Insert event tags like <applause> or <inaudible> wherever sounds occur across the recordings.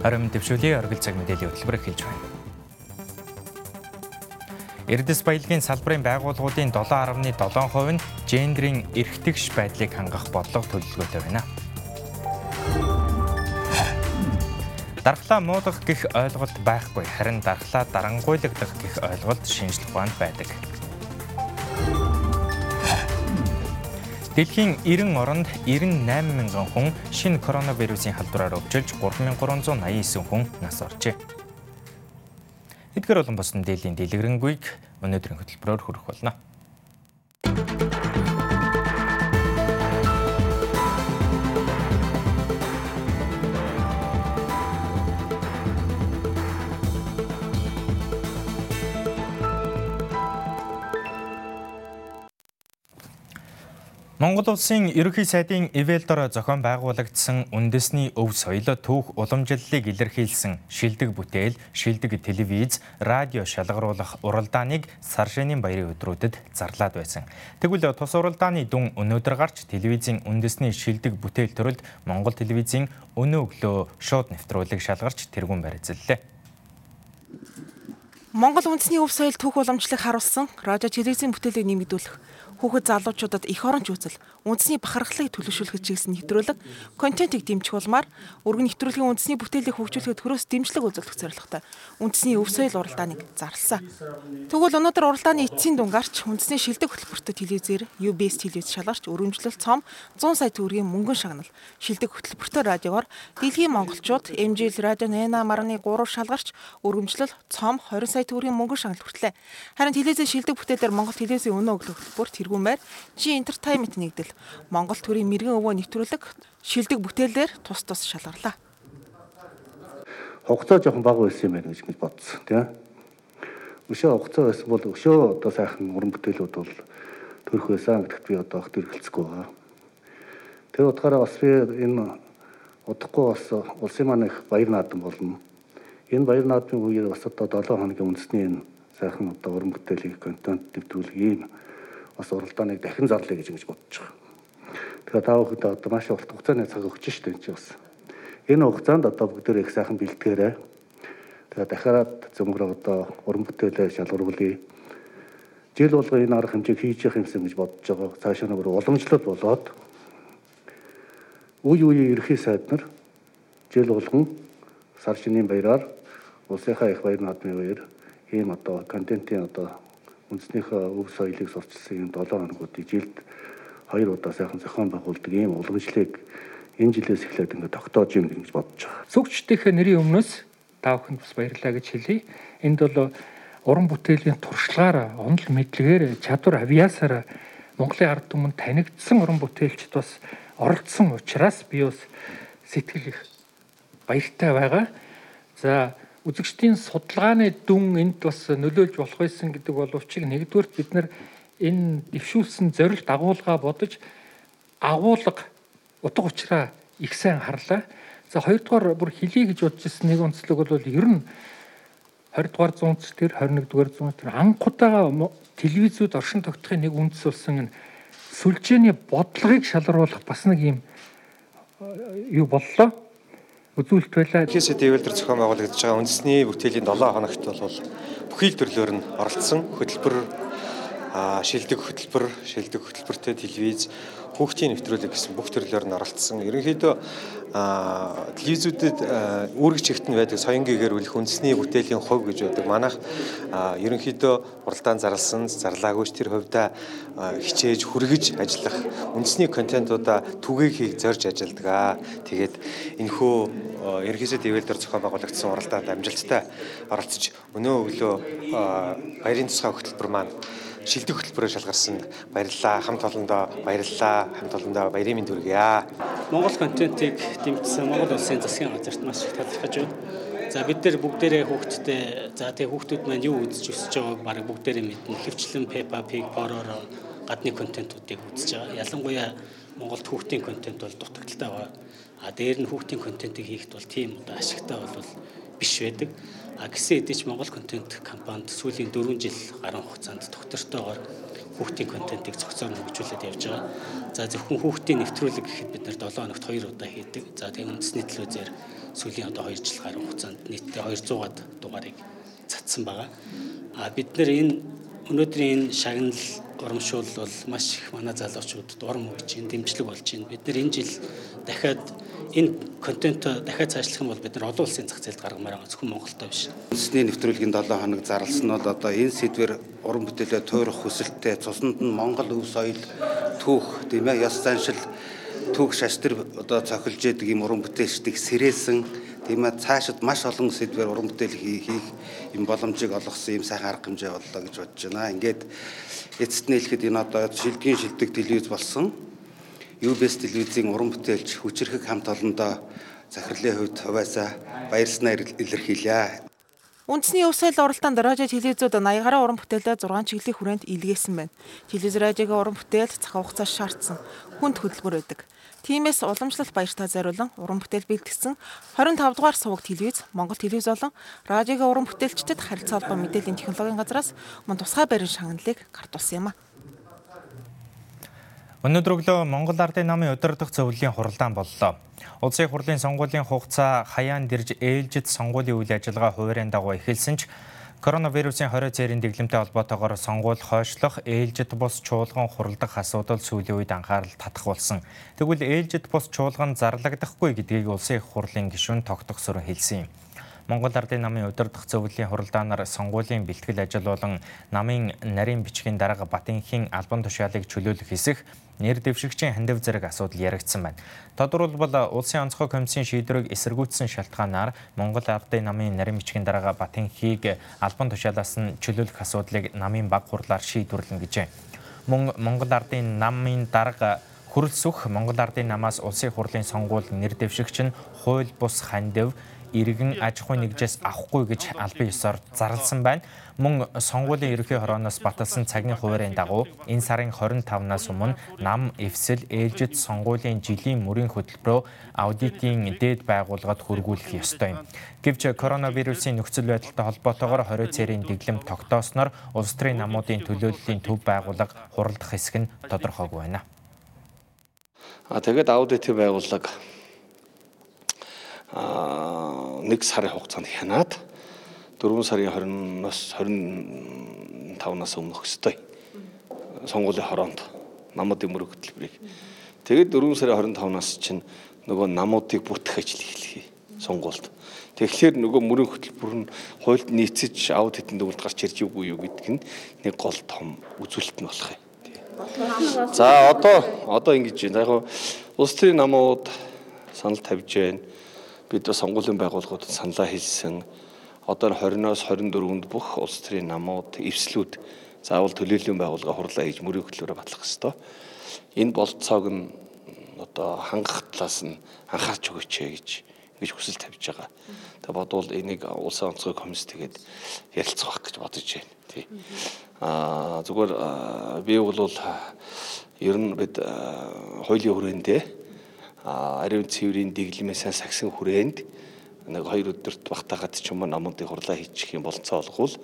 Оройн дэвшүүлээ оргил цаг мэдээллийн хөтөлбөр эхэлж байна. Эрдэс баялагын салбарын байгууллагуудын 7.7% нь гендерийн эрхтгш байдлыг хангах бодлого төлөвлөгөөтэй байна. Дархлаа муудах гэх ойлголт байхгүй харин дархлаа дарангуйлагдах гэх ойлголт шинжлэх ухаанд байдаг. Дэлхийн 90 оронд 98 мянган хүн шинэ коронавирусын халдвараар өвчилж 3389 хүн нас оржээ. Эдгээр болон босны дээлийн дэлгэрэнгүй өнөөдрийн хөтөлбөрөөр хүрэх болно. Монгол улсын ерөнхий сайдын ивэлдор зохион байгуулагдсан үндэсний өв соёл түүх уламжлалыг илэрхийлсэн шилдэг бүтээл, шилдэг телевиз, радио шалгаруулах уралдааныг саршины баярын өдрүүдэд зарлаад байсан. Тэгвэл тус уралдааны дүн өнөөдөр гарч телевизийн үндэсний шилдэг бүтээл төрөлд Монгол телевизийн өнөө өглөө шууд нэвтрүүлэг шалгарч тэргуун барьцлээ. Монгол үндэсний өв соёл түүх уламжлалыг харуулсан радио телевизийн бүтээлийг нэмэгдүүлэх хүүхэд залуучуудад эх оронч үзэл, үндэсний бахархлыг төлөвшүүлэхэд чиглэсэн нэвтрүүлэг, контентыг дэмжих улмаар өргөн нэвтрүүлгийн үндэсний бүтээлийг хөгжүүлэхэд хөрөөс дэмжлэг үзүүлэх зорилготой үндэсний өв соёл уралдааныг зарласан. Тэгвэл өнөөдөр уралдааны эцсийн дүн гарч үндэсний шилдэг хөтөлбөртөд телевизээр UBS телевиз шалгарч өргөмжлөл цом 100 сая төгрөгийн мөнгөн шагнал шилдэг хөтөлбөртөө радиогоор дэлхийн монголчууд MJL радио Нэна марны 3 шалгарч өргөмжлөл цом 20 сая төгрөгийн мөнгөн шагнал хүртлээ. Харин телевизийн шилдэг бүтээлээр Монгол телевизийн өнөө өглөө хөтөлбөр тэргүүмээр G Entertainment нэгдэл Монгол төрийн мэрэгэн өвөө нэвтрүүлэг шилдэг бүтээлээр тус тус шалгарлаа. Хугацаа жоохон бага байсан юм байна гэж бодсон тийм. Өшөө хугацаа байсан бол өшөө одоо сайхан уран бүтээлүүд бол төрөх байсан гэдэгт би одоо их төрөлцөхгүй байгаа. Тэр утгаараа бас би энэ удахгүй бас улсын маань их баяр наадам болно. Энэ баяр наадмын үеэр бас одоо 7 хоногийн үндэсний энэ сайхан одоо уран бүтээлийг контент нэвтрүүлэг ийм бас уралдааныг дахин зарлая гэж ингэж бодож байгаа. Тэгэхээр та бүхэнд одоо маш урт хугацааны цаг өгч штэ энэ чинь бас. Энэ хугацаанд одоо бүгдээ их сайхан бэлтгээрэй. Тэгээ дахиад зөмгөр одоо уран бүтээлээ шалгаруулъя. Жил болго энэ арга хэмжээг хийж явах юмсан гэж бодож байгаа. Цаашаа нэг уламжлал болоод үе үеийн ерхий сайд нар жил болгон сар шинийн баяраар улсынхаа их баяр наадмын үеэр ийм одоо контентын одоо үндэснийхээ өв соёлыг сурчилсан энэ 7 хоногуудыг жилд хоёр удаа сайхан зохион байгуулдаг ийм уламжлалыг энэ жилээс эхлээд ингээд тогтоож юм гэж бодож байгаа. Сүгчдийнхээ нэрийн өмнөөс та бүхэнд бас баярлалаа гэж хэлье. Энд бол уран бүтээлийн туршлагаар, онол мэдлэгээр, чадвар авьяасаар Монголын ард түмэнд танигдсан уран бүтээлчд бас оролцсон учраас би бас сэтгэл их баяртай байгаа. За үзэгчдийн судалгааны дүн энд бас нөлөөлж болох байсан гэдэг боловч нэгдүгээр бид нар энэ дэвшүүлсэн зорилт агуулга бодож агуулга утга учраа их сайн харлаа. За хоёрдугаар бүр хилий гэж бодож ирсэн нэг онцлог бол ер нь 20 дугаар зуунц тэр 21 дугаар зуунц тэр анхудаага телевизүүд оршин тогтохын нэг үндэс болсон энэ сүлжээний бодлогыг шалгаруулах бас нэг юм юу боллоо үзүүлэлт байлаа. Хийсэ дэвэлдэр зохион байгуулагдаж байгаа үндэсний бүтээлийн 7 хоногт бол бүхий л төрлөөр нь оролцсон. Хөтөлбөр шилдэг хөтөлбөр, шилдэг хөтөлбөртэй телевиз, хүүхдийн нэвтрүүлэг гэсэн бүх төрлөөр нь оролцсон. Ерөнхийдөө телевизүүдэд үүрэг чигт нь байдаг соёнгийн гэрүүлэх үндэсний бүтээлийн хувь гэж байдаг. Манайх ерөнхийдөө уралдаан зарласан, зарлаагүйч тэр хувьдаа хичээж хүргэж ажиллах үндэсний контентуудаа түгээх зорж ажилладаг. Тэгээд энэхүү ерөнхийдөө дэвэлдэр зохион байгуулагдсан уралдаанд амжилттай оролцож өнөө өглөө баярын тусгай хөтөлбөр маань шилдэг хөтөлбөрөөр шалгарсан баярлалаа хамт олондоо баярлалаа хамт олондоо баярын мэнд хүргье. Монгол контентыг дэмжсэн Монгол улсын засгийн газарт маш их талархаж байна. За бид нар бүгдээрээ хүүхдтэй за тэгээ хүүхдүүд маань юу үзэж өсөж байгааг баг бүгдээрээ мэднэ. Хөвчлэн Peppa Pig, Pororo гадны контентуудыг үзэж байгаа. Ялангуяа Монголд хүүхдийн контент бол дутагдaltaй байгаа. А дээр нь хүүхдийн контентыг хийхэд бол тийм одоо ашигтай бол биш байдаг. А гисэн хэдий ч Монгол контент компанид сүүлийн 4 жил гаруй хугацаанд доктортойгоор хүүхдийн контентыг цогцоор хөгжүүлээд явж байгаа. За зөвхөн хүүхдийн нэвтрүүлэг гэхэд бид нар 7 хоногт 2 удаа хийдэг. За тэгээ үндэсний телевизээр сүүлийн одоо 2 жил гаруй хугацаанд нийтдээ 200-аад дугаарыг цацсан байгаа. А бид нэр энэ өнөөдрийн энэ шагнал урамшуул бол маш их манай залуучуудад урам өгч дэмжлэг болж байна. Бид нэр энэ жил дахиад энэ контент дахиад цаашлах юм бол бид нар олон улсын зах зээлд гаргамаар байгаа зөвхөн Монголтой биш. Үндэсний нэвтрүүлгийн 7 хоног зарласан нь бол одоо энэ сэдвэр уран бүтээлээ туурах хүсэлттэй цуснд нь Монгол өв соёл түүх тийм ээ ёс заншил түүх шаштрыг одоо цохилж яадаг юм уран бүтээлчдийг сэрээсэн тийм ээ цаашид маш олон сэдвэр уран бүтээл хийх юм боломжийг олгосон юм сайхан арга хэмжээ боллоо гэж бодож байна. Ингээд эцэст нь хэлэхэд энэ одоо шилдгийн шилдэг телевиз болсон UBS телевизийн уран бүтээлч хүчрхэг хамт олондоо захирлын хувьд хуваасаа баярснаа илэрхийлье. Үндэсний өв соёл уралдаанд радио телевизүүд 80 гаруй уран бүтээлээ 6 чиглэлийн хүрээнд илгээсэн байна. Телевиз радиогийн уран бүтээл цаг хугацаа шаардсан хүнд хөдөлмөр байдаг. Тиймээс уламжлалт баяртаа зориулан уран бүтээл бэлтгэсэн 25 дугаар суваг телевиз, Монгол телевиз болон радиогийн уран бүтээлчдэд харилцаа холбоо мэдээллийн технологийн газраас мөн тусгай барин шагналыг гартуулсан юм а. Өнөөдөр өглөө Монгол Ардын намын удирдах зөвлөлийн хуралдаан боллоо. Улсын хурлын сонгуулийн хугацаа хаяан дэрж ээлжид сонгуулийн үйл ажиллагаа хуваарийн дагуу эхэлсэн ч коронавирусын 20 цэрийн дэглэмтэй холбоотойгоор сонгуул хойшлох ээлжид бус чуулган хуралдах асуудал сүүлийн үед анхаарал татах болсон. Тэгвэл ээлжид бус чуулган зарлагдахгүй гэдгийг улсын хурлын гишүүн тогтгосоор хэлсэн юм. Монгол Ардын намын удирдах зөвлөлийн хуралдаанаар сонгуулийн бэлтгэл ажил болон намын нарийн бичгийн дарга Батынхийн албан тушаалыг чөлөөлөх хэсэг нэр дэвшигчийн хандив зэрэг асуудал яригдсан байна. Тодорхойлбол улсын онцгой комиссийн шийдвэрийг эсэргүүцсэн шалтгаанаар Монгол Ардын намын нарийн бичгийн дарга Батынхийг албан тушаалаас нь чөлөөлөх асуудлыг намын баг хурлаар шийдвэрлэн гэжээ. Мөн Монгол Ардын намын дарга хөрөлсөх Монгол Ардын намаас улсын хурлын сонгуул нэр дэвшигч нь хууль бус хандив иргэн аж ахуйн нэгжээс авахгүй гэж албан ёсоор зарласан байна. Мөн сонгуулийн ерөнхий хорооноос баталсан цагны хуваарийн дагуу энэ сарын 25-наас өмнө нам эвсэл ээлжид сонгуулийн жилийн мөрийн хөтөлбөрөө аудитын дээд байгууллагад хөргүүлэх ёстой юм. Гэвч коронавирусын нөхцөл байдалтай холбоотойгоор 20 цэрийн дэглэм тогтоосноор улс төрийн намуудын төлөөллийн төв байгууллага хуралдах хэсэг нь тодорхойгүй байна. А тэгээд аудитын байгууллага нэг сарын хугацаанд хянаад 4 сарын 20-наас 25-наас өмнөх өстой сонгуулийн хороонд намуудын мөрөг хөтөлбөрийг тэгээд 4 сарын 25-наас чинь нөгөө намуудыг бүртгэх ажил эхлэхий сонгуульд. Тэгэхээр нөгөө мөрөн хөтөлбөр нь хуульд нийцэж аудит хэдэн дүгнэлт гарч ирж үгүй юу гэдг нь нэг гол том үзүүлэлт нь болох юм. За одоо одоо ингэж байна. Яг улс төрийн намууд санал тавьж байна бид сонгуулийн байгууллагуудад саналаа хэлсэн одоо 20-оос 24-нд бүх улс төрийн намууд эвслүүд заавал төлөөллийн байгууллага хурлаа хийж мөрийн хөтөлбөрөөр батлах ёстой. Энэ болцоог нь одоо хангах талаас нь анхаарч өгөөч гэж гэж хүсэл тавьж байгаа. Тэгээ бодвол энийг улсын онцгой комисс тэгээд ярилцах гэж бодож байна. Тий. Аа зүгээр би бол ер нь бид хуулийн хүрээндээ ариун цэврийн дэглэмээс сагсан хүрээнд нэг хоёр өдөрт багтаагаад ч юм уу намуудын хурлаа хийчих юм болцоо олгвол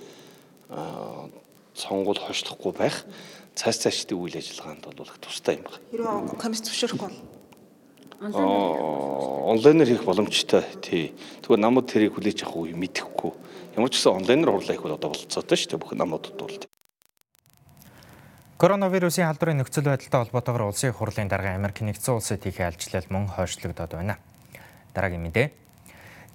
сонгуул хойшлохгүй байх цааш цаашдын үйл ажиллагаанд бол их тустай юм байна. Хэрэв комисс зөвшөөрөхгүй бол онлайнаар хийх боломжтой тий. Тэгвэл намууд тэрийг хүлээж авах үе мэдэхгүй. Ямар ч гэсэн онлайнаар хурлаа хийх бол одоо болцоотой шүү дээ бүх намуудад бол. Коронавирусын халдварын нөхцөл байдалтай холбоотойгоор улсын хурлын дарга Америк нэгдсэн улсад хийх альчлал мөн хойшлогдоод байна. Дараагийн мэдээ.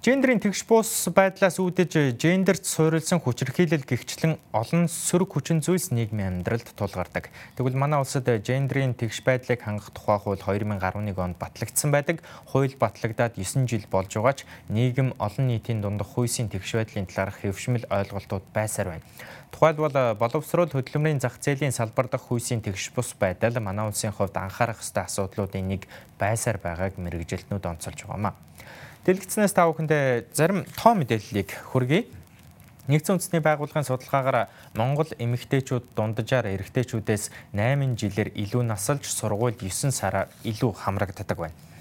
Гендерийн тэгш бус байдлаас үүдэж гендерт суурилсан хүчирхийлэл гихчлэн олон сөрөг хүчин зүйлс нийгмийн амьдралд тулгардаг. Тэгвэл манай улсад гендерийн тэгш байдлыг хангах тухай хууль 2011 онд батлагдсан байдаг. Хууль батлагдаад 9 жил болж байгаа ч нийгэм олон нийтийн дундах хүйсийн тэгш байдлын талаарх хэвшмэл ойлголтууд байсаар байна. Тухайлбал э, боловсрол хөдөлмөрийн зах зээлийн салбар дахь хүйсийн тэгш бус байдал манай улсын хувьд анхаарах ёстой асуудлуудын нэг байсаар байгааг мэрэгжилтнүүд онцолж байгаамаа. Дэлгэцнээс та бүхэндээ зарим тоо мэдээллийг хүргэе. Нэгдсэн үндэсний байгууллагын судалгаагаар Монгол эмэгтэйчүүд дунджаар эрэгтэйчүүдээс 8 жилээр илүү насалж сургуульд 9 сараар илүү хамрагддаг байна.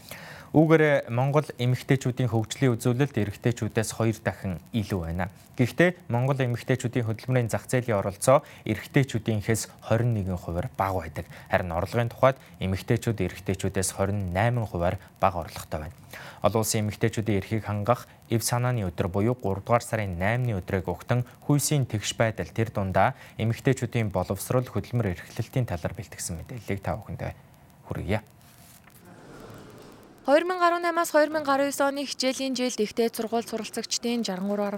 Үүгээр Монгол эмэгтэйчүүдийн хөгжлийн үзүүлэлт эрэгтэйчүүдээс хоёр дахин илүү байна. Гэхдээ Монгол эмэгтэйчүүдийн хөдөлмөрийн зах зээлийн оролцоо эрэгтэйчүүдийнхээс 21%-аар бага байдаг. Харин орлогын тухайд эмэгтэйчүүд эрэгтэйчүүдээс 28%-аар бага орлоготой байна. Олон улсын эмэгтэйчүүдийн эрхийг хангах эв санааны өдөр буюу 3 дугаар сарын 8-ны өдрийг угтан хүйсийн тэгш байдал тэр дундаа эмэгтэйчүүдийн боловсрол хөдөлмөр эрхлэлтийн талаар бэлтгэсэн мэдээллийг та бүхэндээ хүргье. 2018-аас 2019 оны хичээлийн жилд ихтэй сургууль суралцагчдын 63.2%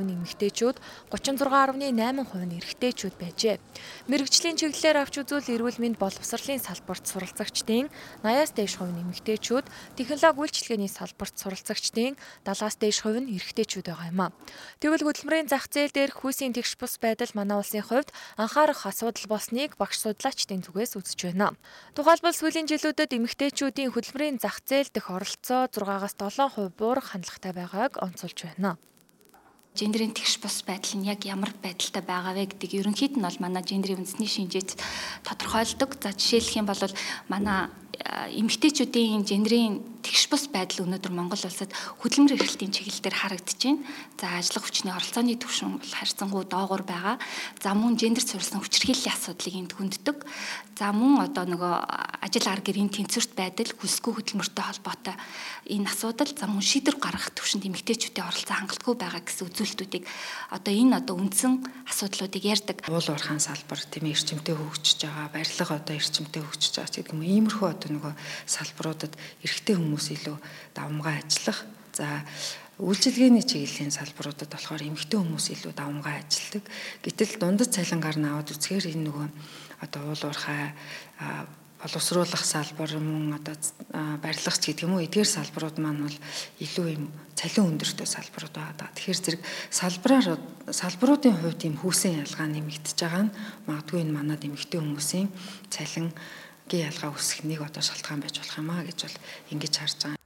нь эмэгтэйчүүд, 36.8% нь эрэгтэйчүүд байжээ. Мэргэжлийн чиглэлээр авч үзвэл эрүүл мэнд боловсролын салбарт суралцагчдын 80-аас дээш хувь нь эмэгтэйчүүд, технологи үйлчилгээний салбарт суралцагчдын 70-аас дээш хувь нь эрэгтэйчүүд байгаа юм а. Тэгвэл хөдөлмөрийн зах зээл дээрх хүйсийн тэгш бус байдал манай улсын хувьд анхаарах асуудал болсныг багш судлаачдын зүгээс үзэж байна. Тухайлбал сүүлийн жилүүдэд эмэгтэйчүүдийн хөдөлмөрийн зах зээл зээлдэх оролцоо 6-аас 7% буурах хандлагатай байгааг онцолж байна гендрийн тэгш бус байдал нь яг ямар байдалтай байгаа вэ гэдэг ерөнхийд нь бол манай гендрийн үндэсний шинжээт тодорхойлдог. За жишээлх юм бол манай эмэгтэйчүүдийн гендрийн тэгш бус байдал өнөөдөр Монгол улсад хөдөлмөр эрхлэлтийн чиглэлээр харагдаж байна. За ажиллах хүчний оролцооны түвшин бол харьцангуй доогуур байгаа. За мөн гендер суурилсан хүчирхийллийн асуудлыг энд хүнддэг. За мөн одоо нөгөө ажил ар гэрийн тэнцвэрт байдал хүлсгүй хөдөлмөртэй холбоотой энэ асуудал за мөн шийдвэр гаргах түвшинд эмэгтэйчүүдийн оролцоо хангалтгүй байгаа гэсэн үзүүлэлтүүдийг одоо энэ одоо үндсэн асуудлуудыг ярьдаг. Уул уурхаан салбар тийм эрчимтэй хөгжиж байгаа, барилга одоо эрчимтэй хөгжиж байгаа гэдэг юм. Иймэрхүү одоо нөгөө салбаруудад эрэгтэй хүмүүс илүү давмгай ажиллах. За үйлчилгээний чиглэлийн салбаруудад болохоор эмэгтэй хүмүүс илүү давмгай ажилладаг. Гэтэл дундад цалингаар нь аваад үзэхээр энэ нөгөө одоо уул уурхай боловсруулах салбар мөн одоо барилгач гэдэг юм уу эдгээр салбарууд маань бол илүү юм цалин өндөртэй салбарууд байгаа. Тэгэхээр зэрэг салбараар салбаруудын хувьд юм хүүсэн ялгаа нэмэгдэж байгаа нь магадгүй энэ манад эмэгтэй хүмүүсийн цалин гийн ялгаа үүсэх нэг одоо шалтгаан байж болох юм аа гэж бол ингэж харж байгаа.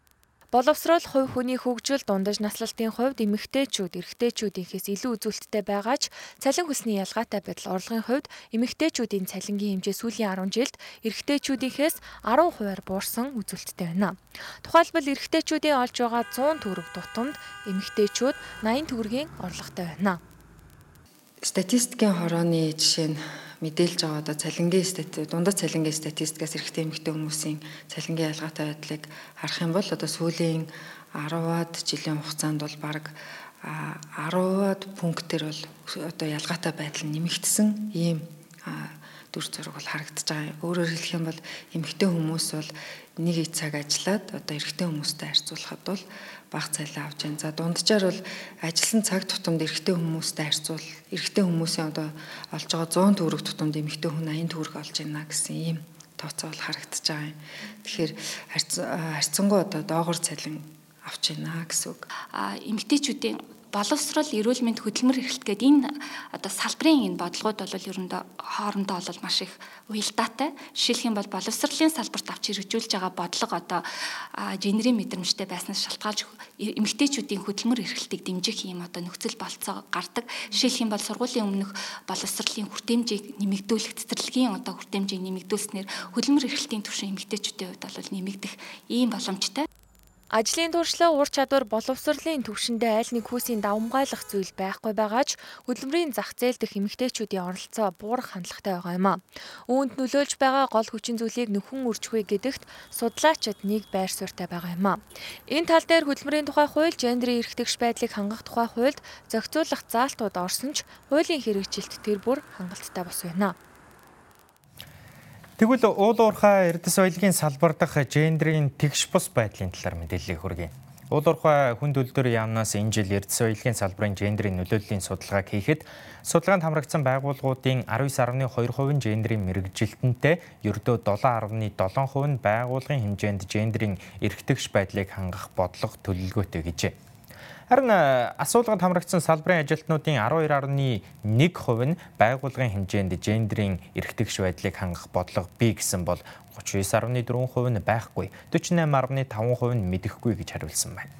Боловсрол хувь хүний хөгжил дундаж наслалтын хувьд эмэгтэйчүүд эрэгтэйчүүдийнхээс илүү үзүүлэлттэй байгаа ч цалин хөлсний ялгаатай байдал орлогын хувьд эмэгтэйчүүдийн цалингийн хэмжээ сүүлийн 10 жилд эрэгтэйчүүдийнхээс 10 хувиар буурсан үзүүлэлттэй байна. Тухайлбал эрэгтэйчүүдийн олж байгаа 100 төгрөг тутамд эмэгтэйчүүд 80 төгрөгийн орлоготой байна. Статистикийн хорооны жишээ нь мэдээлж байгаа одоо цалингийн стати дундад цалингийн статистикаас эрэгтэй эмэгтэй хүмүүсийн цалингийн ялгаатай байдлыг харах юм бол одоо сүүлийн 10-аад жилийн хугацаанд бол баг 10-аад пунктээр бол одоо ялгаатай байдал нэмэгдсэн ийм дүр зураг бол харагдаж байгаа. Өөрөөр хэлэх юм бол эмэгтэй хүмүүс бол нэг цаг ажиллаад одоо эрэгтэй хүмүүстэй харьцуулахад бол бага цалин авч байна. За дунджаар бол ажилласан цаг тутамд эрэгтэй хүмүүстэй харьцуул эрэгтэй хүмүүсийн одоо олж байгаа 100 төгрөг тутамд эмэгтэй хүн 80 төгрөг олж байна гэсэн ийм тооцоо бол харагдаж байгаа юм. Тэгэхээр харьцангуй одоо доогор цалин авч байна гэсэн үг. А эмэгтэйчүүдийн боловсрол эрүүл мэнд хөдөлмөр эрхлэлт гэдэг энэ одоо салбарын энэ бодлогод бол ерөндөө хоорондоо бол маш их уялдаатай. Жишээлх юм бол боловсролын салбарт авч хэрэгжүүлж байгаа бодлого одоо генерийн мэдрэмжтэй байснаас шалтгаалж эмэгтэйчүүдийн хөдөлмөр эрхлэлтийг дэмжих юм одоо нөхцөл болцоо гардаг. Жишээлх юм бол сургуулийн өмнөх боловсролын хүртээмжийг нэмэгдүүлэх цэцэрлэгийн одоо хүртээмжийг нэмэгдүүлснээр хөдөлмөр эрхлэлтийн түвшин эмэгтэйчүүдийн хувьд бол нэмэгдэх ийм боломжтой. Ажлын туршлага, ур чадвар, боловсролын төвшөндөө аль нэг хүүсийн давмгайлах зүйл байхгүй байгаа ч хөдөлмөрийн зах зээл дэх эмэгтэйчүүдийн оролцоо буурах хандлагатай байгаа юм а. Үүнд нөлөөлж байгаа гол хүчин зүйлийг нөхөн үржихгүй гэдэгт судлаачид нэг байр суурьтай байгаа юм а. Энэ тал дээр хөдөлмөрийн тухай хууль, гендрийн эрхтгш байдлыг хангах тухай хуульд зохицуулах заалтууд орсон ч хуулийн хэрэгжилт тэр бүр хангалттай бос байна. Тэгвэл уул уурхай эрдэс соёлын салбар дахь гендрийн тэгш бус байдлын талаар мэдээлэл хүргэе. Уул уурхай хүнд үлдэр яамнаас энэ жил эрдэс соёлын салбарын гендрийн нөлөөллийн судалгааг хийхэд судалгаанд хамрагдсан байгууллагуудын 19.2% нь гендрийн мэрэгжилтэнтэй ердөө 7.7% нь байгууллагын хэмжээнд гендрийн эрхтгш байдлыг хангах бодлого төлөвлөгөөтэй гэжээ. Харин асуулганд хамрагдсан салбарын ажилтнуудын 12.1% нь байгууллагын хэмжээнд гендрийн эрхтгш байдлыг хангах бодлого бий гэсэн бол 39.4% нь байхгүй, 48.5% нь мэдэхгүй гэж хариулсан байна.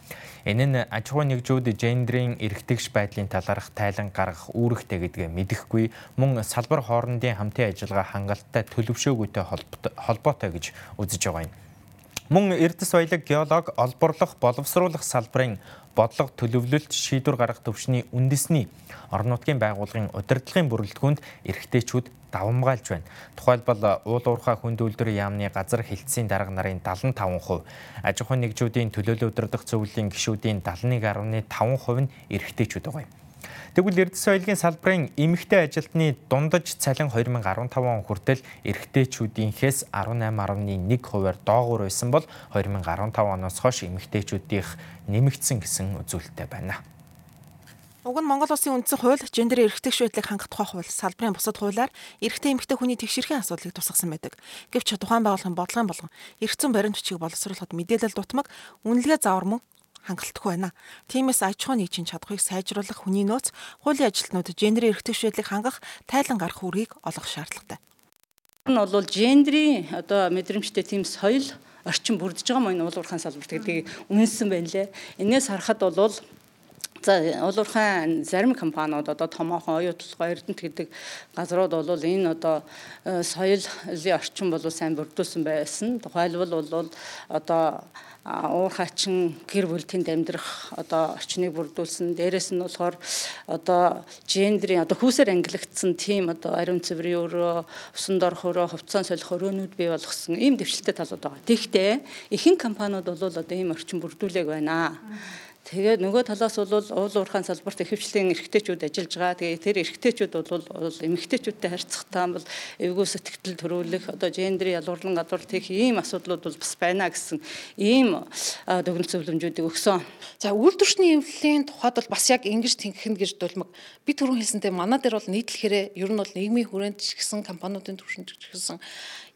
Энэ нь аж ахуй нэгжүүд гендрийн эрхтгш байдлын талаарх тайлан гаргах үүрэгтэй гэдгээ мэдэхгүй, мөн салбар хоорондын хамтын ажиллагаа хангалттай төлөвшөөгүйтэй холбоотой гэж үзэж байгаа юм. Мөн эрдэс баялаг геолог олборлох боловсруулах салбарын бодлого төлөвлөлт шийдвэр гаргах төвшний үндэсний орон нутгийн байгууллагын удирдлагын бүрэлдэхүүнд эрэгтэйчүүд давамгайлж байна. Тухайлбал уул уурхай хүнд үйлдвэрийн яамны газар хилцсийн дарга нарын 75%, аж ахуйн нэгжүүдийн төлөөлөл удирдах зөвлөлийн гишүүдийн 71.5% нь эрэгтэйчүүд байгаа юм. Тэгвэл Эрдэс соёлын салбарын эмэгтэй ажилтны дундаж цалин 2015 он хүртэл эрэгтэйчүүдийнхээс 18.1%-аар доогуур байсан бол 2015 оноос хойш эмэгтэйчүүдийнх нэмэгдсэн гэсэн үзүүлэлттэй байна. Уг нь Монгол Улсын үндсэн хууль гендерийн эрхтгч байдлыг хангах тухай хууль салбарын бусад хуулиар эрэгтэй эмэгтэй хүний тэгшэрхийн асуудлыг тусгасан байдаг. Гэвч тухайн байгууллагын бодлогын болгон эрх зүйн баримт бичиг боловсруулахад мэдээлэл дутмаг үнэлгээ заавар мөн хангалтгүй байна. Тиймээс аж ахуйн нэгжийн чадхыг сайжруулах хүний нөөц хуулийн ажилтнууд гендерийн эрхтгч байдлыг хангах тайлан гарах үргийг олох шаардлагатай. Энэ бол гендрийн одоо мэдрэмжтэй тийм соёл орчин бүрдэж байгаа мөн уулуурхаан салбарт гэдгийг үнэлсэн байна лээ. Энээс харахад бол За уулуурхайн зарим компаниуд одоо томоохон оюутлогоо эрдэнэт гэдэг газрууд бол энэ одоо э, соёлын орчин бол сайн бүрдүүлсэн байсан. Тухайлбал бол одоо уурхайчин гэр бүл тэнд амьдрах одоо орчныг бүрдүүлсэн. Дээрээс нь болохоор одоо гендрийн одоо хүүсээр ангилагдсан тийм одоо ариун цэврийн өрөө, усан дор хөрөө, хувцас солих өрөөнүүд бий болгосон ийм дэвшилтэй талууд байгаа. Тэгэхдээ ихэнх компаниуд бол одоо ийм орчин бүрдүүлээг байна. Тэгээд нөгөө талаас бол уул уурхайн салбарт ихэвчлэн эрэгтэйчүүд ажиллаж байгаа. Тэгээд тэр эрэгтэйчүүд бол эмэгтэйчүүдтэй харьцахтаа бол эвгүй сэтгэл төрүүлэх одоо гендрийн ялгуурлан гадуурлт хийх ийм асуудлууд бол бас байна гэсэн ийм дүгнэлт зөвлөмжүүдийг өгсөн. За үйлдвэрчний эвлэлийн тухайд бол бас яг ингэж тэнгэх гэж дулмаг. Би түрүүн хэлсэнтэй манай дээр бол нийтлэхээр ер нь бол нийгмийн хүрээнд ч гэсэн компаниудын төвшөнд ч гэсэн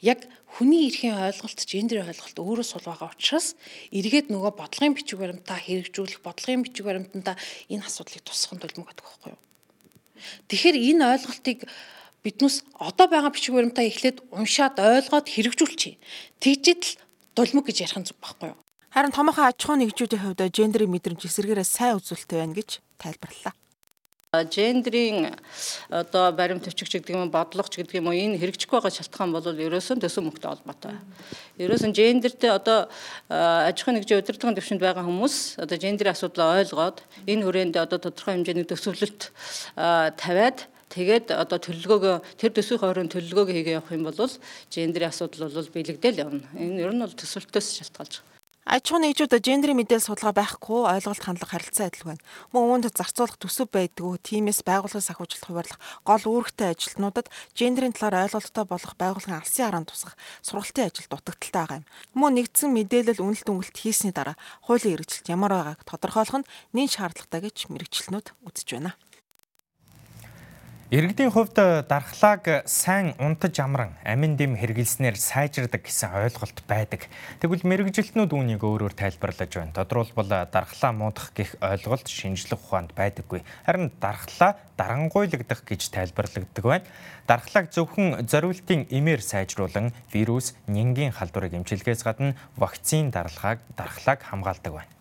яг хүний эрхийн ойлголт, гендрийн ойлголт өөрөө сул байгаа учраас эргээд нөгөө бодлогын бичиг баримтаа хэрэгжүүлэх, бодлогын бичиг баримтанда энэ асуудлыг тусгахын тулд мөгөдөг байхгүй юу? Тэгэхээр энэ ойлголтыг биднээс одоо байгаа бичиг баримтаа эхлээд уншаад ойлгоод хэрэгжүүлчихье. Тэгжээд л дулмаг гэж ярих нь зүг байхгүй юу? Харин томоохон аж ахуйн нэгжүүдийн хувьд гендрийн мэдрэмж эсэргээрээ сайн үзүүлэлттэй байна гэж тайлбарлалаа гендрийн одоо баримт төвчгч гэдэг юм бодлого ч гэдэг юм уу энэ хэрэгжихгүй байгаа шалтгаан бол ерөөсөн төсөв мөнгөтэй холбоотой. Ерөөсөн гендертэй одоо аж ахуйн нэгжийн удирдлагын төвшөнд байгаа хүмүүс одоо гендрийн асуудлаа ойлгоод энэ хүрээнд одоо тодорхой хэмжээний төсөвлөлт тавиад тэгээд одоо төлөлгөөгөө тэр төсвийн хорон төлөлгөөгөө хийгээ явах юм бол гендрийн асуудал бол биелэгдээл явна. Энэ ер нь бол төсвөлтөөс шалтгаалж байгаа. Аж ахуйн нэгжүүд гендерийн мэдээлэл судалгаа байхгүй ойлголт хандлага харилцаа адилгүй байна. Мөн үүнд зарцуулах төсөв байдгүй. Тиймээс байгууллагын санхүүжилт хуваарлах гол үүрэгтэй ажилтнуудад гендерийн талаар ойлголттой болох байгууллагын алсын хараанд тусах сургалтын ажил дутагдaltaй байгаа юм. Мөн нэгдсэн мэдээлэл үнэлт өнгөлт хийсний дараа хуулийн хэрэгжилт ямар байгааг тодорхойлох нь нэн шаардлагатай гэж мэрэгчлэнүүд үзэж байна. Иргэдийн хувьд дархлааг сайн унтаж амран амин дэм хэрэгэлснээр сайжирдаг гэсэн ойлголт байдаг. Тэгвэл мэрэгжилтнүүд үүнийг өөрөөр тайлбарлаж байна. Тодорхойлбол дархлаа муудах гэх ойлголт шинжлэх ухаанд байдаггүй. Харин дархлаа дарангуйлагдах гэж тайлбарлагддаг байна. Дархлааг зөвхөн зориултын эмээр сайжруулан вирус, нингийн халдварыг эмчилгээс гадна вакцин дархлааг дархлааг хамгаалдаг байна.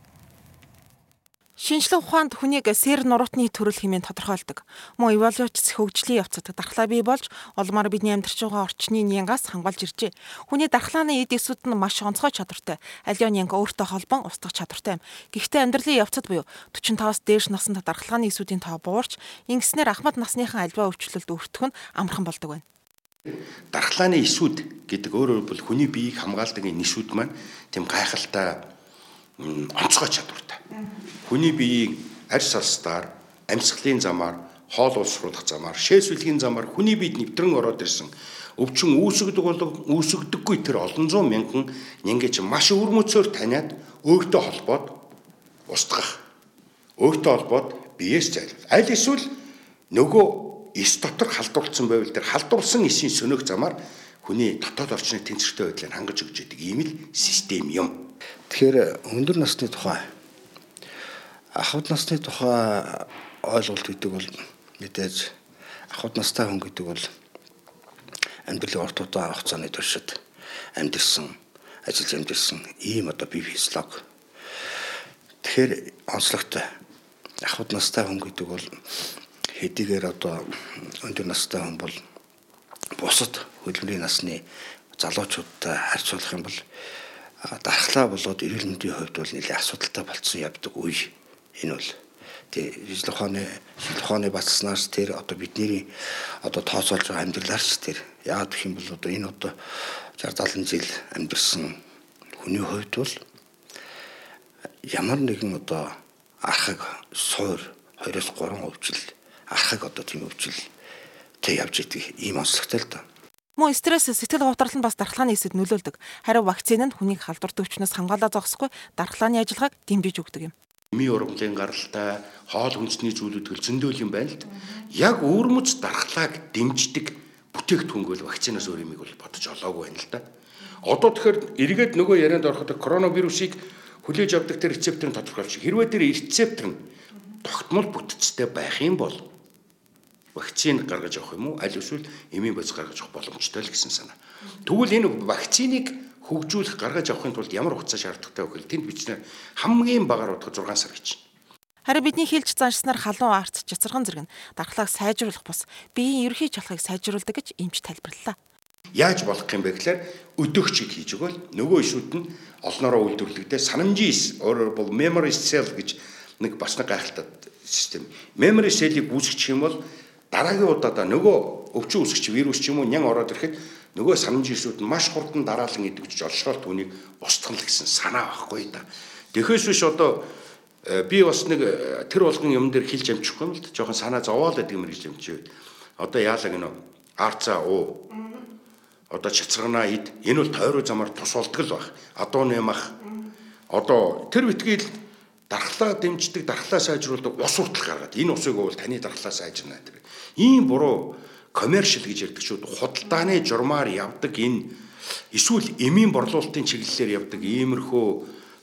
Шинжлэх ухаанд хүнийг сэр нуруутны төрөл хэмээн тодорхойлдог. Мөн эволюц хөгжлийн явцад дархлаа бий болж улмаар бидний амьдарч байгаа орчны нянгаас хамгаалж иржээ. Хүний дархлааны эд эсүүд нь маш онцгой чадвартай. Аливаа нянга өөртөө холбон устгах чадвартай юм. Гэхдээ амьдралын явцад буюу 45-аас дээш наснд дархлааны эсүүдийн тоо буурч ингэснээр ахмад насныхан аливаа өвчлөлд өртөх нь амархан болдог байна. Дархлааны эсүүд гэдэг өөрөөр бол хүний биеийг хамгаалдаг энэ эсүүд маань тийм гайхалтай онцгой чадвартай. Хүний биеийг арьс салстаар, амьсгалын замаар, хоол уусруулах замаар, шээс үлгийн замаар хүний биед нэвтрэн ороод ирсэн өвчин үүсгдэг болов үүсгдэггүй тэр олон зуун мянган ингэж маш өвөрмөцөөр таниад өөртөө холбоод устгах. Өөртөө холбоод биеэс зайлуул. Аль эсвэл нөгөө эс дотор халдварлсан байвал тэр халдварсан эсийн сөнөөх замаар хүний дотоод орчны тэнцвэртэй байдлыг хангаж өгч яадаг ийм л систем юм. Тэгэхээр өндөр насны тухай ахуд насны тухай ойлголт гэдэг бол мэдээж ахуд настай хүн гэдэг бол амьдралын урт удаан хугацааны туршид амьдэрсэн, ажиллаж амьдэрсэн ийм одоо бие физиолог. Тэгэхээр онцлогтой ахуд настай хүн гэдэг бол хэдийгээр одоо өндөр настай хүн бол бусад хөдөлмөрийн насны залуучуудтай харьцуулах юм бол дархлаа болоод эрүүл мэндийн хувьд бол нэлээд асуудалтай болцсон явдаг үе. Энэ бол тий жижиг ухааны жижиг ухааны батснаас тэр одоо бидний одоо тооцоолж байгаа амьдралаарч тэр яагаад гэх юм бол одоо энэ одоо 60 70 жил амьдэрсэн хүний хувьд бол ямар нэгэн одоо архаг суур 2-3 өвчл архаг одоо тийм өвчл тэг явж идэг ийм онцлогтой л доо. Мөн стресс, сэтгэл гутрал нь бас дархлааны эсэд нөлөөлдөг. Харин вакцин нь хүнийг халдвар төвчнөөс хамгаалаа зогсохгүй дархлааны ажиллагааг дэмжиж өгдөг юм. Эми ургамлын гаралтай, хоол хүнсний зүйлүүд хөл зөндөөл юм байна л да. Яг өөрмөц дархлааг дэмждэг бүтээгдэхүүнг бол вакцинаас өөр юмыг бол бодож олоогүй байна л да. Одоо тэгэхээр эргээд нөгөө ярианд ороход коронавирусыг хүлээж авдаг тэр рецептор нь тодорхойлж хэрвээ тэр рецептор нь тогтмол бүтцтэй байх юм бол вакцин гаргаж авах юм уу аль эсвэл эмийн бодис гаргаж авах боломжтой л гэсэн санаа. Тэгвэл энэ вакциныг хөгжүүлэх гаргаж авахын тулд ямар хугацаа шаардлагатай вэ гэвэл тэнд бичнээр хамгийн багаар бодоход 6 сар гэж. Харин бидний хэлж заншснаар халуун арт цэцэрхэн зэрэг нь дархлааг сайжруулах бус биеийн ерхий чалхыг сайжруулдаг гэж эмч тайлбарллаа. Яаж болох юм бэ гэхээр өдөгчийг хийж өгөөл нөгөө ишүүд нь олноороо үйлдвэрлэгдээ санамжийн өөрөөр бол memory cell гэж нэг бас нэг гайхалтай систем. Memory cell-ийг үүсгэх юм бол дараагийн удаадаа нөгөө өвчин үүсгэж вирус ч юм уу нян ороод ирэхэд нөгөө санамжирсүүд нь маш хурдан дараалан идэвхж олшрол түүнийг устгах гэсэн санаа байхгүй да. Тэгэхээс биш одоо э, би бас нэг э, тэр болгон юм дээр хэлж амжихгүй юм л да. Жохон санаа зовоол гэдэг юм хэлж амжиж. Одоо яалаа гинөө арцаа уу. Одоо чацгарнаа ид. Энэ бол тойроо замаар тус болдог л баг. Адуу нэмах. Одоо тэр битгийл дархлаа дэмждэг, дархлаа сайжруулдаг ус уртал гаргаад энэ усыг бол таны дархлаа сайжирна гэдэг ийм буруу коммершл гэж ярьдаг шүү. Худалдааны журмаар явдаг энэ эсвэл эмийн борлуулалтын чиглэлээр явдаг иймэрхүү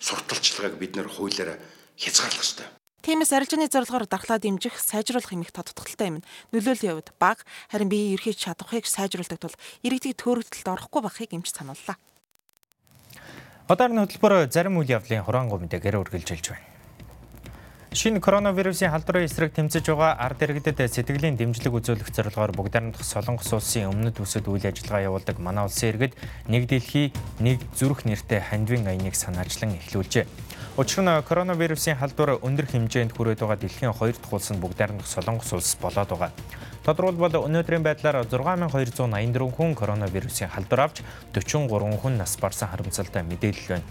сурталчилгааг бид нэр хуулиараа хязгаарлах ёстой. Тиймээс арилжааны зорилгоор дархлаа дэмжих, сайжруулах хэмжих тодтогдолтой юм. Нөлөөллийн хувьд баг харин биеийн ерхий чадварыг сайжруулдаг тул иргэдийг төөрөгдөлд орохгүй байхыг эмч санууллаа. Одоогийн хөтөлбөр зарим үйл явдлын хураангуй мэдээгээр үргэлжилж байна. Шинэ коронавирусын халдварын эсрэг тэмцэж байгаа ард иргэдэд сэтгэлийн дэмжлэг үзүүлэх зорилгоор бүгдээрнх Солонгос улсын өмнөд үсэд үйл ажиллагаа явуулдаг манай улсын иргэд нэг дэлхий нэг зүрх нэртэй хандвин аяныг санаачлан эхлүүлжээ. Учир нь коронавирусын халдвар өндөр хэмжээнд хүрээд байгаа дэлхийн хоёр дахь улс нь бүгдээрнх Солонгос улс болоод байгаа. Тодорхойлбол өнөөдрийн байдлаар 6284 хүн коронавирусын халдвар авч 43 хүн нас барсан харамсалтай мэдээлэл байна.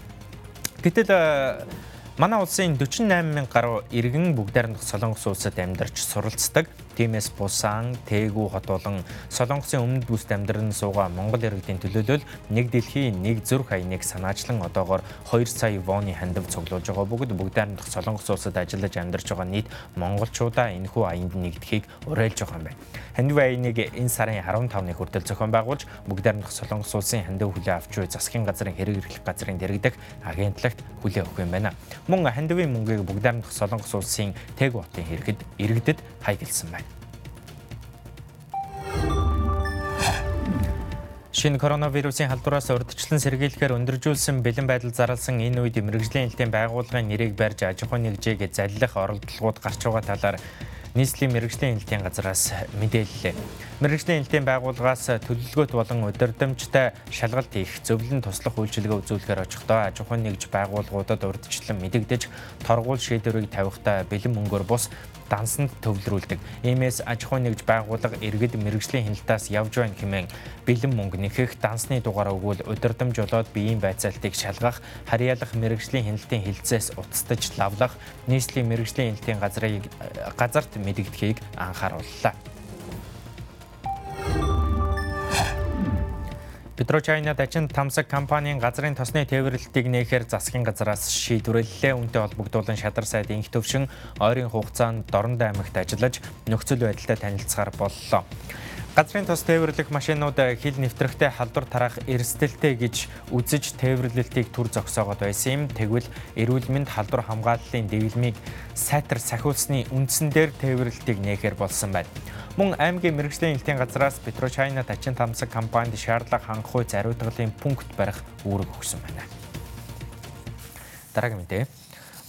Гэтэл Манай улсын 48 мянга гаруй иргэн бүгдээрнх Солонгос улсад амьдарч суралцдаг. Тиймээс Бусан, Тээгүү хот болон Солонгосын өмнөд бүст амьдран суугаа Монгол иргэдийн төлөөлөл нэг дэлхийн нэг зүрх аяныг санаачлан одоогоор 2 сая воны хандив цуглуулж байгаа бөгөөд бүгдээрнх Солонгос улсад ажиллаж амьдарч байгаа нийт монголчуудаа энэхүү аянд нэгдэхийг уриалж байгаа юм байна. Хандив аяныг энэ сарын 15-ны хүртэл зохион байгуулж бүгдээрнх Солонгос улсын хандив хүлээ авч буй засгийн газрын хэрэг эрхлэх газрын дэргэдэх агентлагт хүлээ өгөх юм байна. Мөн хандивын мөнгийг бүгдээрнх Солонгос улсын Тэг хотын хэрэгэд иргэдэд хаягдсан байна. Шинэ коронавирусын халдвараас урдчлан сэргийлэхээр өндөржүүлсэн бэлэн байдал зарласан энэ үед мэрэгжлийн хэлтийн байгууллагын нэрийг барьж аж ахуйн нэгжийг заллах оролдлогууд гарч байгаа талаар нийслэлийн мэрэгжлийн хэлтийн газраас мэдээллээ. Мэрэгжлийн хэлтийн байгууллагаас төлөвлөгөөт болон удирдамжтай шалгалт хийх, зөвлөн туслах үйлчилгээ үзүүлэхээр очихдоо аж ахуйн нэгж байгууллагуудад урдчлан мэдэгдэж торгуул шийдвэрийг тавихтаа бэлэн мөнгөөр бус дансанд төвлөрүүлдэг. Иймээс аж ахуйн нэгж байгууллага иргэд мэрэгжлийн хяналтаас явж байна хэмээн бэлэн мөнгө нэхэх дансны дугаар өгвөл удирдамж болоод биеийн байцаалтыг шалгах, харьяалах мэрэгжлийн хяналтын хилцээс уцтаж лавлах, нийслэлийн мэрэгжлийн хяналтын газрыг газарт мэдэгдэхийг анхаарууллаа. Петрочайна дачин тамсаг компанийн газрын тосны тээвэрлэлтийг нээхээр засгийн газраас шийдвэрлэлээ. Үүнтэй холбогдуулан шадар сайд инх төвшин ойрын хугацаанд Дорнод аймагт ажиллаж нөхцөл байдалтай танилцахаар боллоо. Газрын тос тээвэрлэх машинууд хил нэвтрэгтэй халдвар тараах эрсдэлтэй гэж үзэж тээвэрлэлтийг түр зогсоогоод байсан юм. Тэгвэл эрүүл мэнд халдвар хамгааллын дэглэмийг сайтар сахиулсны үндсэн дээр тээвэрлэлтийг нээхээр болсон байна. Мөн аймгийн мэрэгжлийн хэлтийн газраас Петрочайна тачин тамсаг компанид шаардлага хангах үе зариутгалын пункт барих үүрэг өгсөн байна. Дараагийн мэдээ.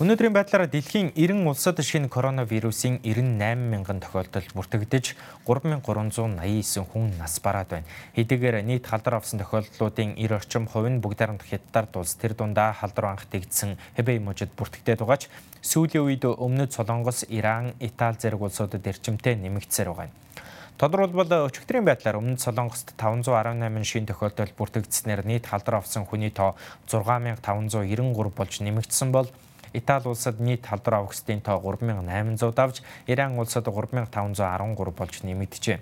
Өнөөдрийн байдлаараа дэлхийн 90 улсад шинэ коронавирусын 98 мянган тохиолдол бүртгэгдэж 3389 хүн нас бараад байна. Хэдийгээр нийт халдвар авсан тохиолдлуудын 90 орчим хувь нь бүгдээрээ хятадаар тулс тэр дундаа халдвар анх тэгдсэн Хэбэй мужид бүртгэгдээд байгаач сүүлийн үед өмнөд Солонгос, Иран, Итали зэрэг улсуудад эрчимтэй нэмэгдсээр байгаа юм. Тодорхойлбол өчигдрийн байдлаар өмнөд Солонгост 518 шин тохиолдол бүртгэгдснээр нийт халдвар авсан хүний тоо 6593 болж нэмэгдсэн бол Итали улсад нийт халдвар авахчдын тоо 3800 давж, Иран улсад 3513 болж нэмэгджээ.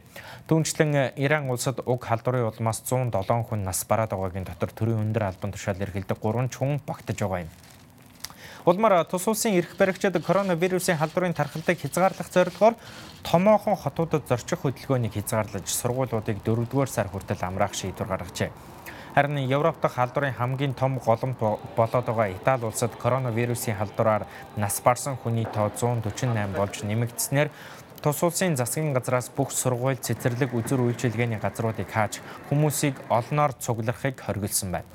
Түүнчлэн Иран улсад уг халдварын улмаас 107 хүн нас бараад байгаагийн дотор төрийн өндөр албан тушаал эрхэлдэг 3 ч хүн багтаж байгаа юм. Улмаар тус улсын эрх баригчид коронавирусын халдварын тархалтыг хязгаарлах зорилгоор томоохон хотуудад зорчих хөдөлгөөнийг хязгаарлаж сургуулиудыг 4-р сар хүртэл амраах шийдвэр гаргажээ. Харин Европ дахь халдварын хамгийн том голомт болоод байгаа Итали улсад коронавирусын халдвараар нас барсан хүний тоо 148 болж нэмэгдснээр Тус улсын засгийн газраас бүх сургууль, цэцэрлэг, үзүр үйлчилгээний газруудыг хааж хүмүүсийг олноор цугларахыг хориглосон байна.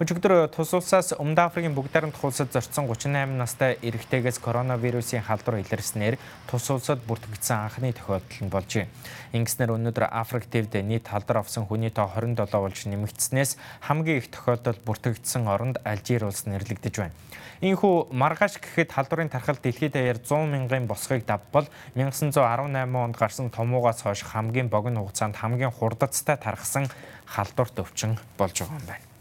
Өчигдөр тус улсаас Өмнөд Африкийн бүгд найрамдах улсад зорцсон 38 настай эрэгтэйгээс коронавирусын халдвар илэрснээр тус улсад бүртгэгдсэн анхны тохиолдол нь болжээ. Ингэснээр өнөөдөр Африк төвд нийт халдвар авсан хүний тоо 27 болж нэмэгдснээс хамгийн их тохиолдол бүртгэгдсэн оронд Алжир улс нэрлэгдэж байна. Ийхүү маргааш гэхэд халдварын тархал дэлхийд даяар 100 мянган босхийг давбал 1918 онд гарсан томуугаас хойш хамгийн богино хугацаанд хамгийн хурдацтай тархсан халдварт өвчин болж байгаа юм байна.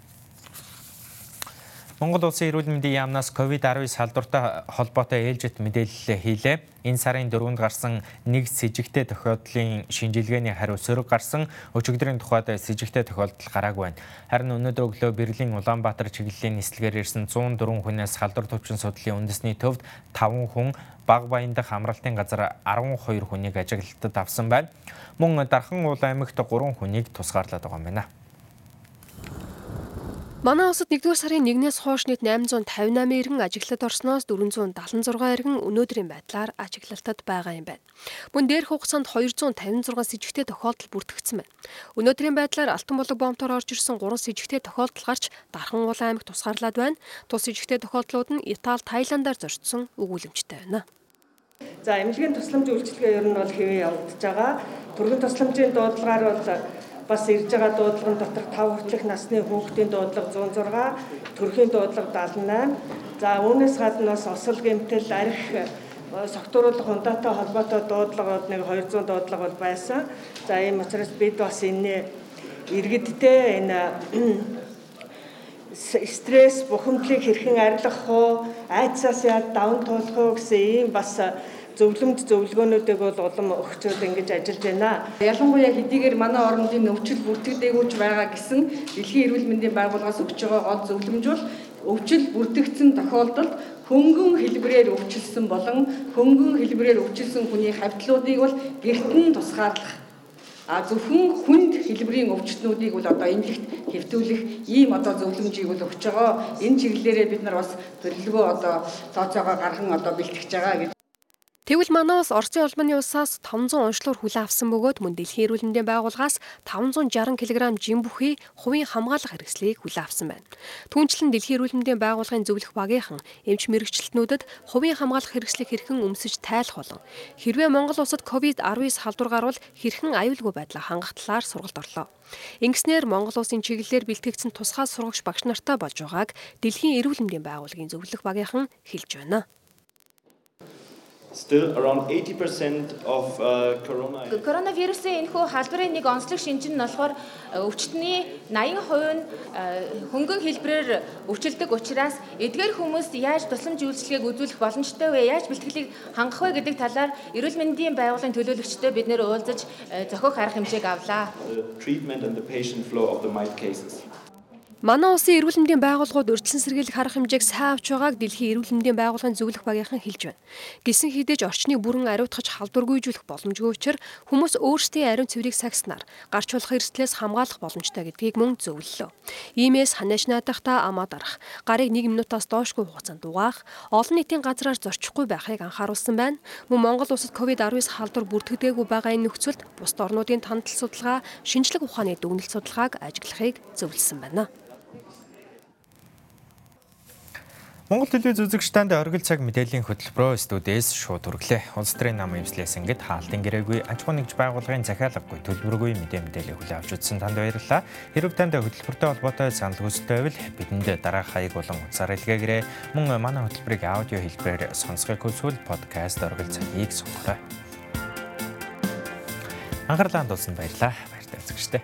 Монгол улсын эрүүл мэндийн яамнаас COVID-19 салдвартай холбоотой ээлжит мэдээлэл хийлээ. Энэ сарын 4-нд гарсан нэг с ิจ гтэй тохиолдлын шинжилгээний хариу сөрөг гарсан өчигдрийн тухайд с ิจ гтэй тохиолдол гараагүй байна. Харин өнөөдөр өглөө Берлин Улаанбаатар чиглэлийн нислэгээр ирсэн 104 хүнээс халдвар төвчин судлалын үндэсний төвд 5 хүн баг баян дахь амралтын газар 12 хүнийг ажиглалтад авсан байна. Мөн Дархан уул аймагт 3 хүнийг тусгаарлаад байгаа юм байна. Манай улсад 1-р сарын 1-ээс хойш нийт 858 иргэн ажиглалт орсноос 476 иргэн өнөөдрийн байдлаар ажиглалтад байгаа юм байна. Мөн дээрх хугацаанд 256 с сэжигтэй тохиолдол бүртгэгдсэн байна. Өнөөдрийн байдлаар Алтан болог бомтоор орж ирсэн 3 сэжигтэй тохиолдол гарч Дархан улаан аймагт тусгаарлаад байна. Тус сэжигтэй тохиолдлууд нь Итали, Тайландаар зорчсон өгүүлэмжтэй байна. За эмнэлгийн тусламж үйлчилгээ ер нь бол хэвээ явагдаж байгаа. Түргэн тусламжийн дуудлагаар бол бас ирж байгаа дуудлагын дотор 5 хүртэлх насны хүүхдийн дуудлага 106, төрхийн дуудлага 78. За үүнээс гадна бас осол гэмтэл арх э, согтууруулах ундаатай холбоотой дуудлагууд нэг 200 дуудлага бол байсан. За ийм учраас бид бас энэ иргэдтэй энэ <clears throat> стресс бухимдлыг хэрхэн арилгах уу, айдсаас яад даван туулах уу гэсэн ийм бас зөвлөмж зөвлөгөөнүүдийг бол улам өгчөөд ингэж ажиллаж байна. Ялангуяа хэдийгээр манай орнуудын өвчл бүртгэдэггүйж байгаа гэсэн Дэлхийн эрүүл мэндийн байгууллагаас өгч байгаа гол зөвлөмж бол өвчл бүртгэгдсэн тохиолдолд хөнгөн хэлбэрээр өвчлсөн болон хөнгөн хэлбэрээр өвчлсөн хүний хавьтлуудыг бол гэрт нь тусгаарлах а зөвхөн хүнд хэлбэрийн өвчтнүүдийг бол одоо эмнэлэгт хэвтүүлэх ийм одоо зөвлөмжийг бол өгч байгаа. Энэ чиглэлээрээ бид нар бас төлөвлөгөө одоо цооцоогоо гарган одоо бэлтгэж байгаа гэж Тэгвэл манай улс Оросын улманы улсаас 500 онцлогоор хүлээн авсан бөгөөд мөн дэлхийн эрүүл мэндийн байгууллагаас 560 кг жин бүхий хувийн хамгаалах хэрэгслийг хүлээн авсан байна. Түүнчлэн дэлхийн эрүүл мэндийн байгууллагын зөвлөх багийнхан эмч мэрэгчлэтнүүдэд хувийн хамгаалах хэрэгслийг хэрхэн өмсөж тайлах болон хэрвээ Монгол улсад COVID-19 халдвар гарвал хэрхэн аюулгүй байдлаа хангах талаар сургалт орлоо. Ингэснээр Монгол улсын чиглэлээр бэлтгэгдсэн тусгай сургагч багш нартай болж байгааг дэлхийн эрүүл мэндийн байгууллагын зөвлөх багийнхан хэлж байна still around 80% of uh, corona Коронавирусын энэхүү халдварын нэг онцлог шинж нь болохоор э, өвчтний 80% нь э, хөнгөн хэлбэрээр өвчлөдөг учраас эдгээр хүмүүс яаж тусламж үйлчилгээг үзүүлэх боломжтой вэ? Яаж бэлтгэлийг хангах вэ гэдэг талаар эрүүл мэндийн байгууллагын төлөөлөгчтэй бид нэр уулзаж э, зохиох арга хэмжээг авлаа. Treatment and the patient flow of the mild cases. Манай улсын эрүүл мэндийн байгууллагууд урьдчилан сэргийлэх арга хэмжээг сайн авч байгааг дэлхийн эрүүл мэндийн байгууллагын зөвлөх багийнхан хэлж байна. Гисэн хідэж орчныг бүрэн ариутгах халдваргүйжүүлэх боломжгүй учраас хүмүүс өөрсдийн ариун цэврийг сагснаар гарч болох эрсдлээс хамгаалах боломжтой гэдгийг мөн зөвлөлөө. Иймээс ханаач наадахта амаа дарах, гарыг 1 минутаас доошгүй хугацаанд угаах, олон нийтийн газраар зорчихгүй байхыг анхааруулсан байна. Мөн Монгол улсад COVID-19 халдвар бүртгэдэггүй байгаа энэ нөхцөлд бусад орнуудын тандал судалгаа, шинжлэх ухааны дүгнэлт судалгааг ажиглахыг зөвлөсөн байна. Монгол телевиз үзэгчдэнд оргил цаг мэдээллийн хөтөлбөрөө студиэс шууд хүргэлээ. Улс төрийн намын эвслээс ингээд хаалтын гэрээгүй аж ахуйн нэгж байгууллагын захиалгагүй төлбөргүй мэдээ мэдээлэл хүлээн авч үзсэн танд баярлалаа. Хэрв танд хөтөлбөртэй холбоотой санал хүсэлтэй байвал бидэнд дараах хаяг болон утсаар илгээгээрэй. Мөн манай хөтөлбөрийг аудио хэлбэрээр сонсохыг хүсвэл подкаст оргил цагийг сонгорой. Анхаарлаа хандуулсанд баярлалаа. Баяртай үзэгчтэй.